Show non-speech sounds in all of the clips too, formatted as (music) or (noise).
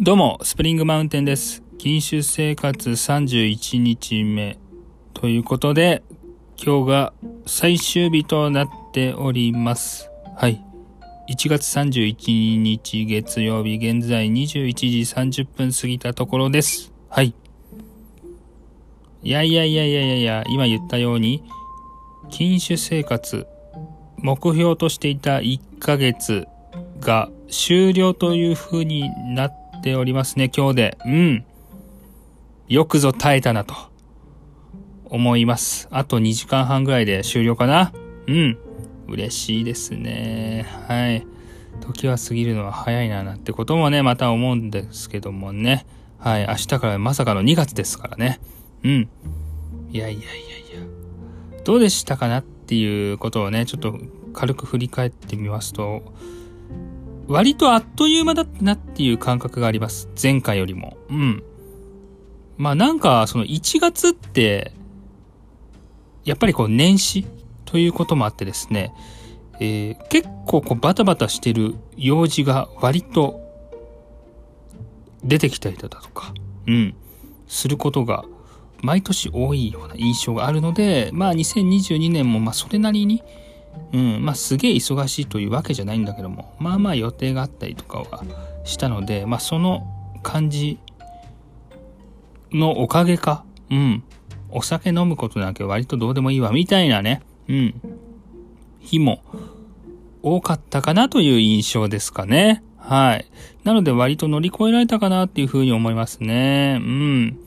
どうも、スプリングマウンテンです。禁酒生活31日目。ということで、今日が最終日となっております。はい。1月31日月曜日、現在21時30分過ぎたところです。はい。いやいやいやいやいやいや、今言ったように、禁酒生活、目標としていた1ヶ月が終了という風になってておりますね、今日で。うん。よくぞ耐えたなと思います。あと2時間半ぐらいで終了かなうん。嬉しいですね。はい。時は過ぎるのは早いななんてこともね、また思うんですけどもね。はい。明日からまさかの2月ですからね。うん。いやいやいやいや。どうでしたかなっていうことをね、ちょっと軽く振り返ってみますと、割とあっという間だったなっていう感覚があります。前回よりも。うん。まあなんか、その1月って、やっぱりこう年始ということもあってですね、えー結構こうバタバタしてる用事が割と出てきたりだとか、うん、することが毎年多いような印象があるので、まあ2022年もまあそれなりに、うん、まあすげえ忙しいというわけじゃないんだけども、まあまあ予定があったりとかはしたので、まあその感じのおかげか、うん、お酒飲むことなんか割とどうでもいいわ、みたいなね、うん、日も多かったかなという印象ですかね。はい。なので割と乗り越えられたかなっていうふうに思いますね。うん。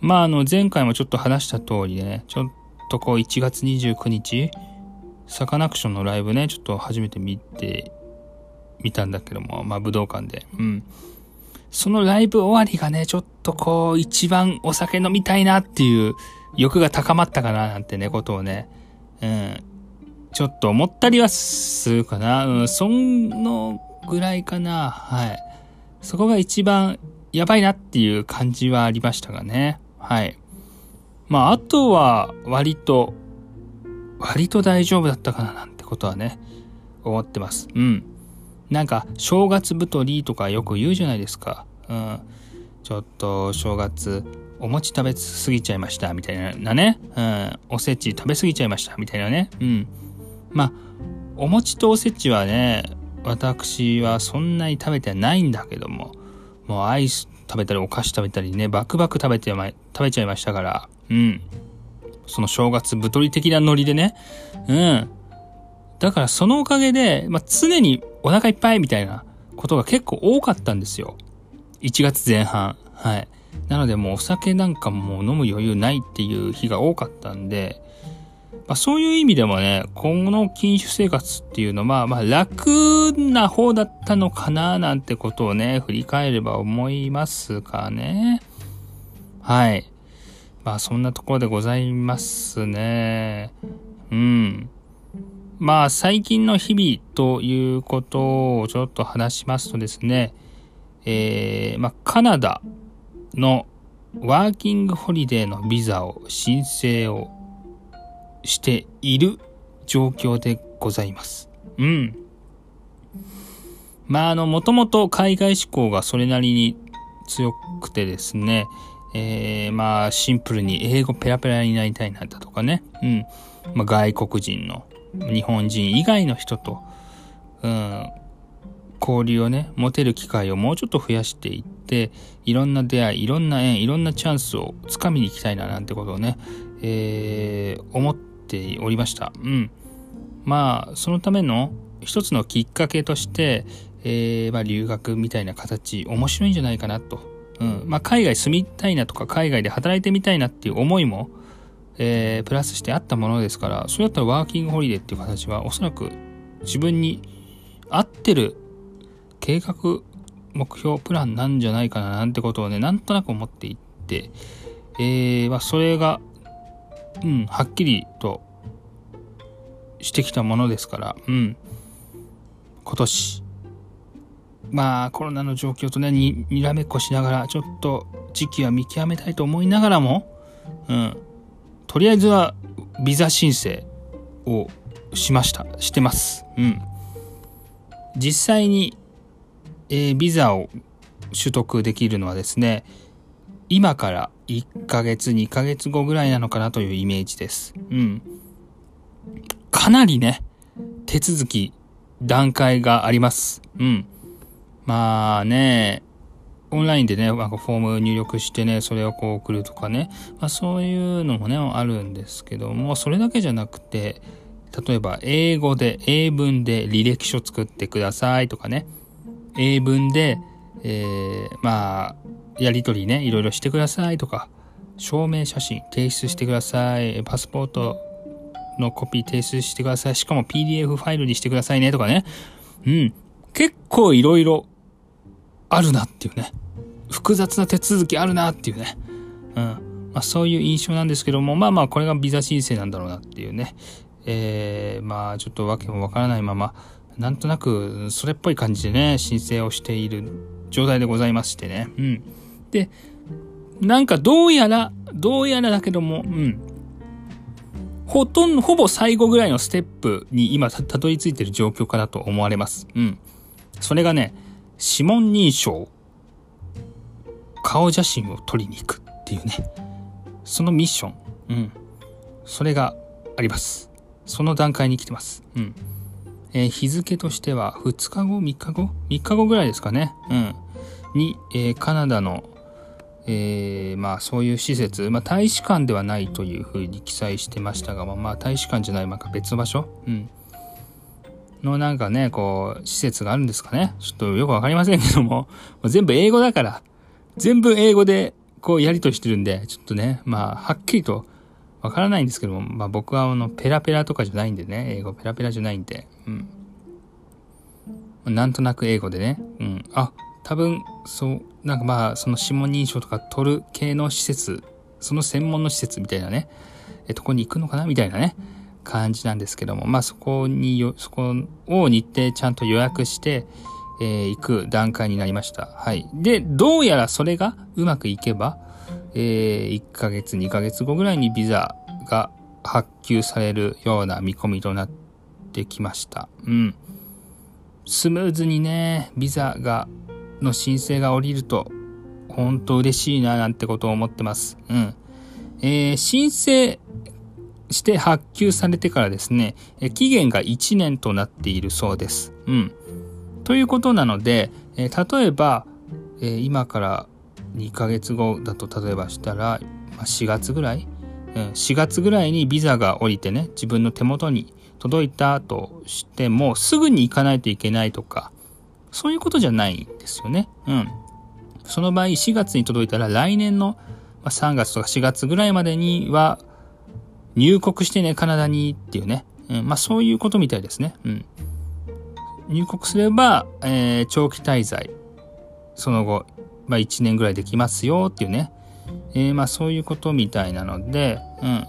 まああの前回もちょっと話した通りね、ちょっとこう1月29日、サカナクションのライブね、ちょっと初めて見てみたんだけども、まあ武道館で。うん。そのライブ終わりがね、ちょっとこう一番お酒飲みたいなっていう欲が高まったかななんてね、ことをね、うん。ちょっと思ったりはするかな。うん、そのぐらいかな。はい。そこが一番やばいなっていう感じはありましたがね。はい。まあ、あとは割と、割と大丈夫だったかななんてことはね、思ってます。うん。なんか、正月太りとかよく言うじゃないですか。うん。ちょっと、正月、お餅食べ過ぎちゃいました、みたいなね。うん。おせち食べ過ぎちゃいました、みたいなね。うん。まあ、お餅とおせちはね、私はそんなに食べてないんだけども、もうアイス食べたりお菓子食べたりね、バクバク食べてま、食べちゃいましたから、うん。その正月太り的なノリでね、うん。だからそのおかげで、まあ、常にお腹いっぱいみたいなことが結構多かったんですよ。1月前半。はい。なのでもうお酒なんかもう飲む余裕ないっていう日が多かったんで、まあ、そういう意味でもね、今後の禁酒生活っていうのは、まあ楽な方だったのかななんてことをね、振り返れば思いますかね。はい。まあそんなところでございますね。うん。まあ最近の日々ということをちょっと話しますとですね、えー、まあカナダのワーキングホリデーのビザを申請をしている状況でございます。うん。まあ、あの、もともと海外志向がそれなりに強くてですね、えー、まあ、シンプルに英語ペラペラになりたいなだとかね、うん。まあ、外国人の、日本人以外の人と、うん、交流をね、持てる機会をもうちょっと増やしていって、いろんな出会い、いろんな縁、いろんなチャンスをつかみに行きたいななんてことをね、えー、思っておりました。うん。まあ、そのための一つのきっかけとして、えー、まあ、留学みたいな形、面白いんじゃないかなと。うん。まあ、海外住みたいなとか、海外で働いてみたいなっていう思いも、えー、プラスしてあったものですから、それだったらワーキングホリデーっていう形は、おそらく自分に合ってる計画、目標、プランなんじゃないかななんてことをね、なんとなく思っていって、えー、まあ、それが、うん、はっきりとしてきたものですから、うん。今年、まあ、コロナの状況とね、に、にらめっこしながら、ちょっと時期は見極めたいと思いながらも、うん。とりあえずは、ビザ申請をしました。してます。うん。実際に、えービザを取得できるのはですね、今から1ヶ月、2ヶ月後ぐらいなのかなというイメージです。うん。かなりね、手続き、段階があります。うん。まあね、オンラインでね、なんかフォーム入力してね、それをこう送るとかね、まあそういうのもね、あるんですけども、それだけじゃなくて、例えば英語で、英文で履歴書作ってくださいとかね、英文で、えー、まあ、やりとりね、いろいろしてくださいとか、証明写真提出してください、パスポートのコピー提出してください、しかも PDF ファイルにしてくださいねとかね。うん。結構いろいろあるなっていうね。複雑な手続きあるなっていうね。うん。まあそういう印象なんですけども、まあまあこれがビザ申請なんだろうなっていうね。えー、まあちょっとわけもわからないまま、なんとなくそれっぽい感じでね、申請をしている状態でございましてね。うん。で、なんかどうやら、どうやらだけども、うん。ほとんど、ほぼ最後ぐらいのステップに今たどり着いてる状況かなと思われます。うん。それがね、指紋認証。顔写真を撮りに行くっていうね。そのミッション。うん。それがあります。その段階に来てます。うん。えー、日付としては2日後 ?3 日後 ?3 日後ぐらいですかね。うん。に、えー、カナダの、えー、まあそういう施設、まあ大使館ではないというふうに記載してましたが、まあ、まあ大使館じゃない、まあ別の場所？うん。のなんかね、こう、施設があるんですかね。ちょっとよくわかりませんけども、(laughs) 全部英語だから、全部英語でこうやりとしてるんで、ちょっとね、まあはっきりとわからないんですけども、まあ僕はあの、ペラペラとかじゃないんでね、英語ペラペラじゃないんで、うん。なんとなく英語でね、うん。あ、多分、そう、なんかまあ、その指紋認証とか取る系の施設、その専門の施設みたいなね、え、とこに行くのかな？みたいなね、感じなんですけども、まあそこによ、そこを日程ちゃんと予約して、えー、行く段階になりました。はい。で、どうやらそれがうまくいけば、えー、1ヶ月、2ヶ月後ぐらいにビザが発給されるような見込みとなってきました。うん。スムーズにね、ビザが、の申請が降りると、本当嬉しいななんてことを思ってます。うん。えー、申請して発給されてからですね、期限が1年となっているそうです。うん。ということなので、例えば、今から2ヶ月後だと例えばしたら、ま、4月ぐらい、うん、4月ぐらいにビザが降りてね、自分の手元に届いたとしても、すぐに行かないといけないとか、そういうことじゃないんですよね。うん。その場合、4月に届いたら来年の3月とか4月ぐらいまでには入国してね、カナダにっていうね。うん、まあそういうことみたいですね。うん。入国すれば、えー、長期滞在。その後、まあ、1年ぐらいできますよっていうね。えー、まあそういうことみたいなので、うん。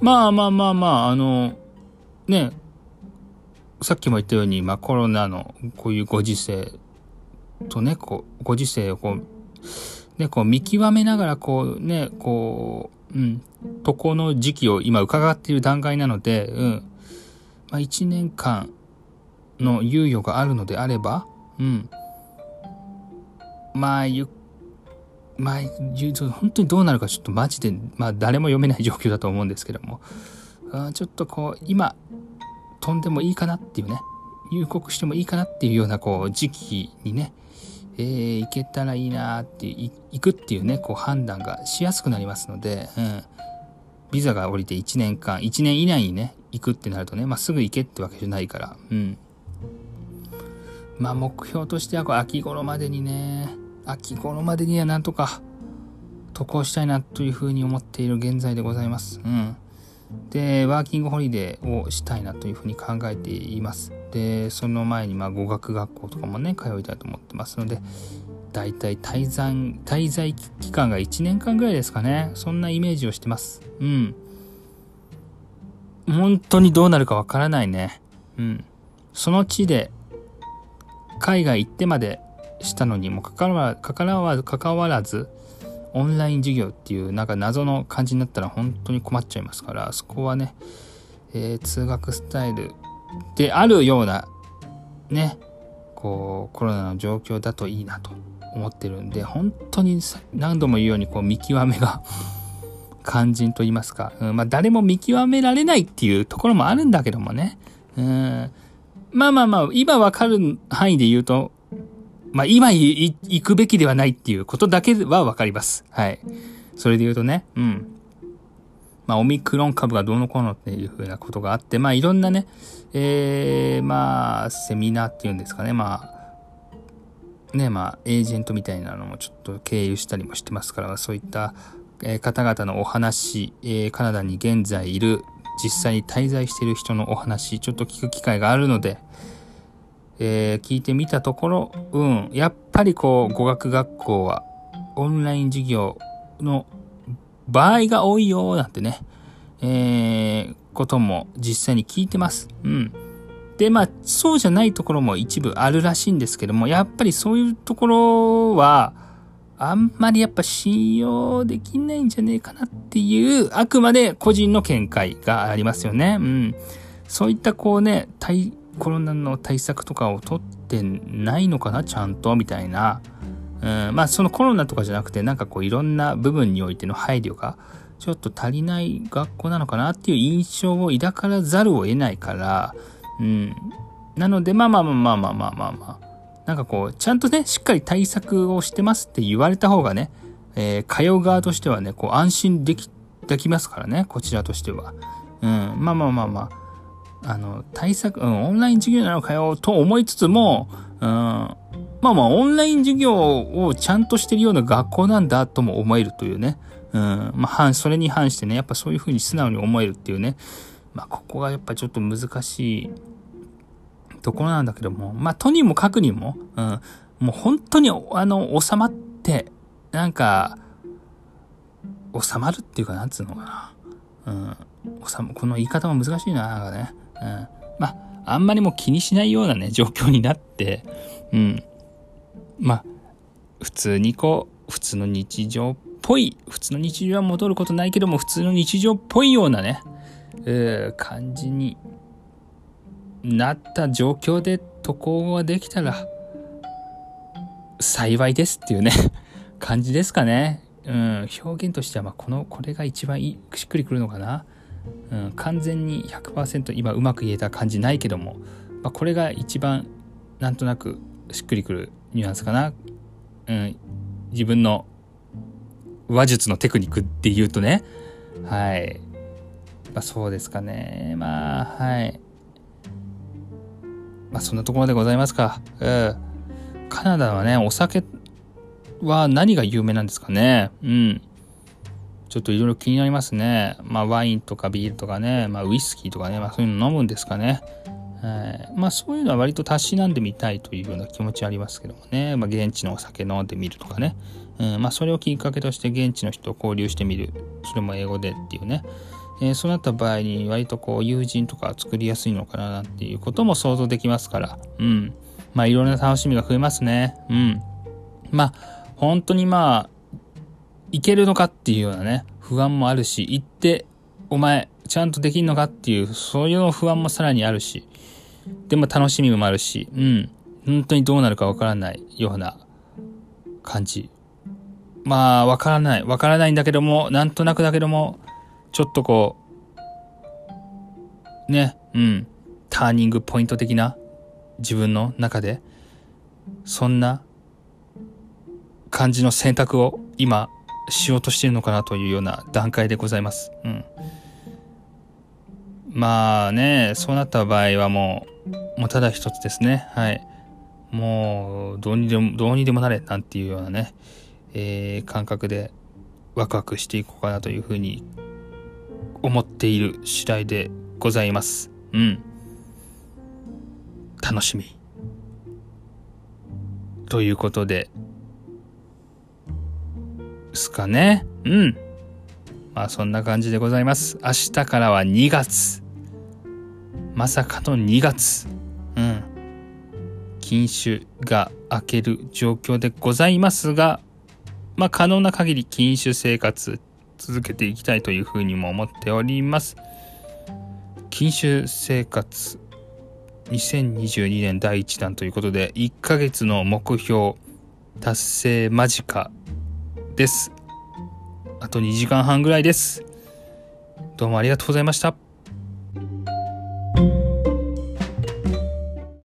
まあまあまあまあ、あの、ね、さっきも言ったように、まあコロナのこういうご時世とね、こう、ご時世をこう、ね、こう見極めながらこうね、こうう、ん、渡航の時期を今伺っている段階なので、うん、まあ1年間の猶予があるのであれば、うん、まあ、ゆ、まあ、本当にどうなるかちょっとマジで、まあ誰も読めない状況だと思うんですけども、あちょっとこう、今、飛んでもいいかなっていうね、入国してもいいかなっていうようなこう時期にね、えー、行けたらいいなって行くっていうね、こう判断がしやすくなりますので、うん。ビザが降りて1年間、1年以内にね、行くってなるとね、まあ、すぐ行けってわけじゃないから、うん。まあ、目標としてはこう秋頃までにね、秋頃までにはなんとか渡航したいなというふうに思っている現在でございます。うん。で、ワーキングホリデーをしたいなというふうに考えています。で、その前にまあ語学学校とかもね、通いたいと思ってますので、だいたい滞在、滞在期間が1年間ぐらいですかね。そんなイメージをしてます。うん。本当にどうなるかわからないね。うん。その地で海外行ってまでしたのにもかかわかからわ関わらず、オンライン授業っていうなんか謎の感じになったら本当に困っちゃいますから、そこはね、えー、通学スタイルであるような、ね、こう、コロナの状況だといいなと思ってるんで、本当に何度も言うようにこう見極めが (laughs) 肝心と言いますか、うん、まあ誰も見極められないっていうところもあるんだけどもね。うん、まあまあまあ、今わかる範囲で言うと、まあ今行くべきではないっていうことだけはわかります。はい。それで言うとね、うん。まあ、オミクロン株がどうのこうのっていうふうなことがあって、まあ、いろんなね、えー、まあ、セミナーっていうんですかね、まあ、ね、まあ、エージェントみたいなのもちょっと経由したりもしてますから、そういった、え、方々のお話、えー、カナダに現在いる、実際に滞在している人のお話、ちょっと聞く機会があるので、えー、聞いてみたところ、うん、やっぱりこう、語学学校は、オンライン授業の場合が多いよ、なんてね、えー、ことも実際に聞いてます。うん。で、まあ、そうじゃないところも一部あるらしいんですけども、やっぱりそういうところは、あんまりやっぱ信用できないんじゃねえかなっていう、あくまで個人の見解がありますよね。うん。そういったこうね、対、コロナの対策とかを取ってないのかな、ちゃんと、みたいな。うん、まあそのコロナとかじゃなくてなんかこういろんな部分においての配慮がちょっと足りない学校なのかなっていう印象を抱からざるを得ないから、うん。なのでまあまあまあまあまあまあまあまあ。なんかこう、ちゃんとね、しっかり対策をしてますって言われた方がね、えー、通う側としてはね、こう安心でき、できますからね、こちらとしては。うん、まあまあまあまあ。あの、対策、うん、オンライン授業なのかよと思いつつも、うん、まあまあ、オンライン授業をちゃんとしてるような学校なんだとも思えるというね。うん。まあ、それに反してね、やっぱそういうふうに素直に思えるっていうね。まあ、ここがやっぱちょっと難しいところなんだけども、まあ、とにもかくにも、うん。もう本当に、あの、収まって、なんか、収まるっていうか、なんつうのかな。うん。収ま、この言い方も難しいな、なんかね。うん。まあ、あんまりもう気にしないようなね、状況になって、うん。まあ、普通にこう、普通の日常っぽい、普通の日常は戻ることないけども、普通の日常っぽいようなね、えー、感じになった状況で渡航ができたら、幸いですっていうね (laughs) 感じですかね。うん、表現としては、まあ、この、これが一番いい、しっくりくるのかな。うん、完全に100%今うまく言えた感じないけども、まあ、これが一番なんとなくしっくりくるニュアンスかな？うん。自分の話術のテクニックって言うとね。はい。まあそうですかね。まあ、はい。まあそんなところでございますか。うん。カナダはね、お酒は何が有名なんですかね。うん。ちょっといろいろ気になりますね。まあワインとかビールとかね、まあウイスキーとかね、まあそういうの飲むんですかね。はい、まあそういうのは割とたしなんでみたいというような気持ちありますけどもね、まあ、現地のお酒飲んでみるとかね、うん。まあ、それをきっかけとして現地の人と交流してみる。それも英語でっていうね、えー、そうなった場合に割とこう友人とか作りやすいのかななんていうことも想像できますから。うん。まあいろんな楽しみが増えますね。うん。まあ本当にまあいけるのかっていうようなね不安もあるし行ってお前ちゃんとできんのかっていうそういう不安もさらにあるしでも楽しみもあるし、うん。本当にどうなるかわからないような感じ。まあ、わからない。わからないんだけども、なんとなくだけども、ちょっとこう、ね、うん。ターニングポイント的な自分の中で、そんな感じの選択を今しようとしてるのかなというような段階でございます。うん。まあね、そうなった場合はもう、もうただ一つですね。はい。もう、どうにでも、どうにでもなれ、なんていうようなね、えー、感覚でワクワクしていこうかなというふうに思っている次第でございます。うん。楽しみ。ということで、すかね。うん。まあそんな感じでございます。明日からは2月。まさかの2月。うん。禁酒が明ける状況でございますが、まあ可能な限り禁酒生活続けていきたいというふうにも思っております。禁酒生活2022年第1弾ということで、1ヶ月の目標達成間近です。あと2時間半ぐらいです。どうもありがとうございました。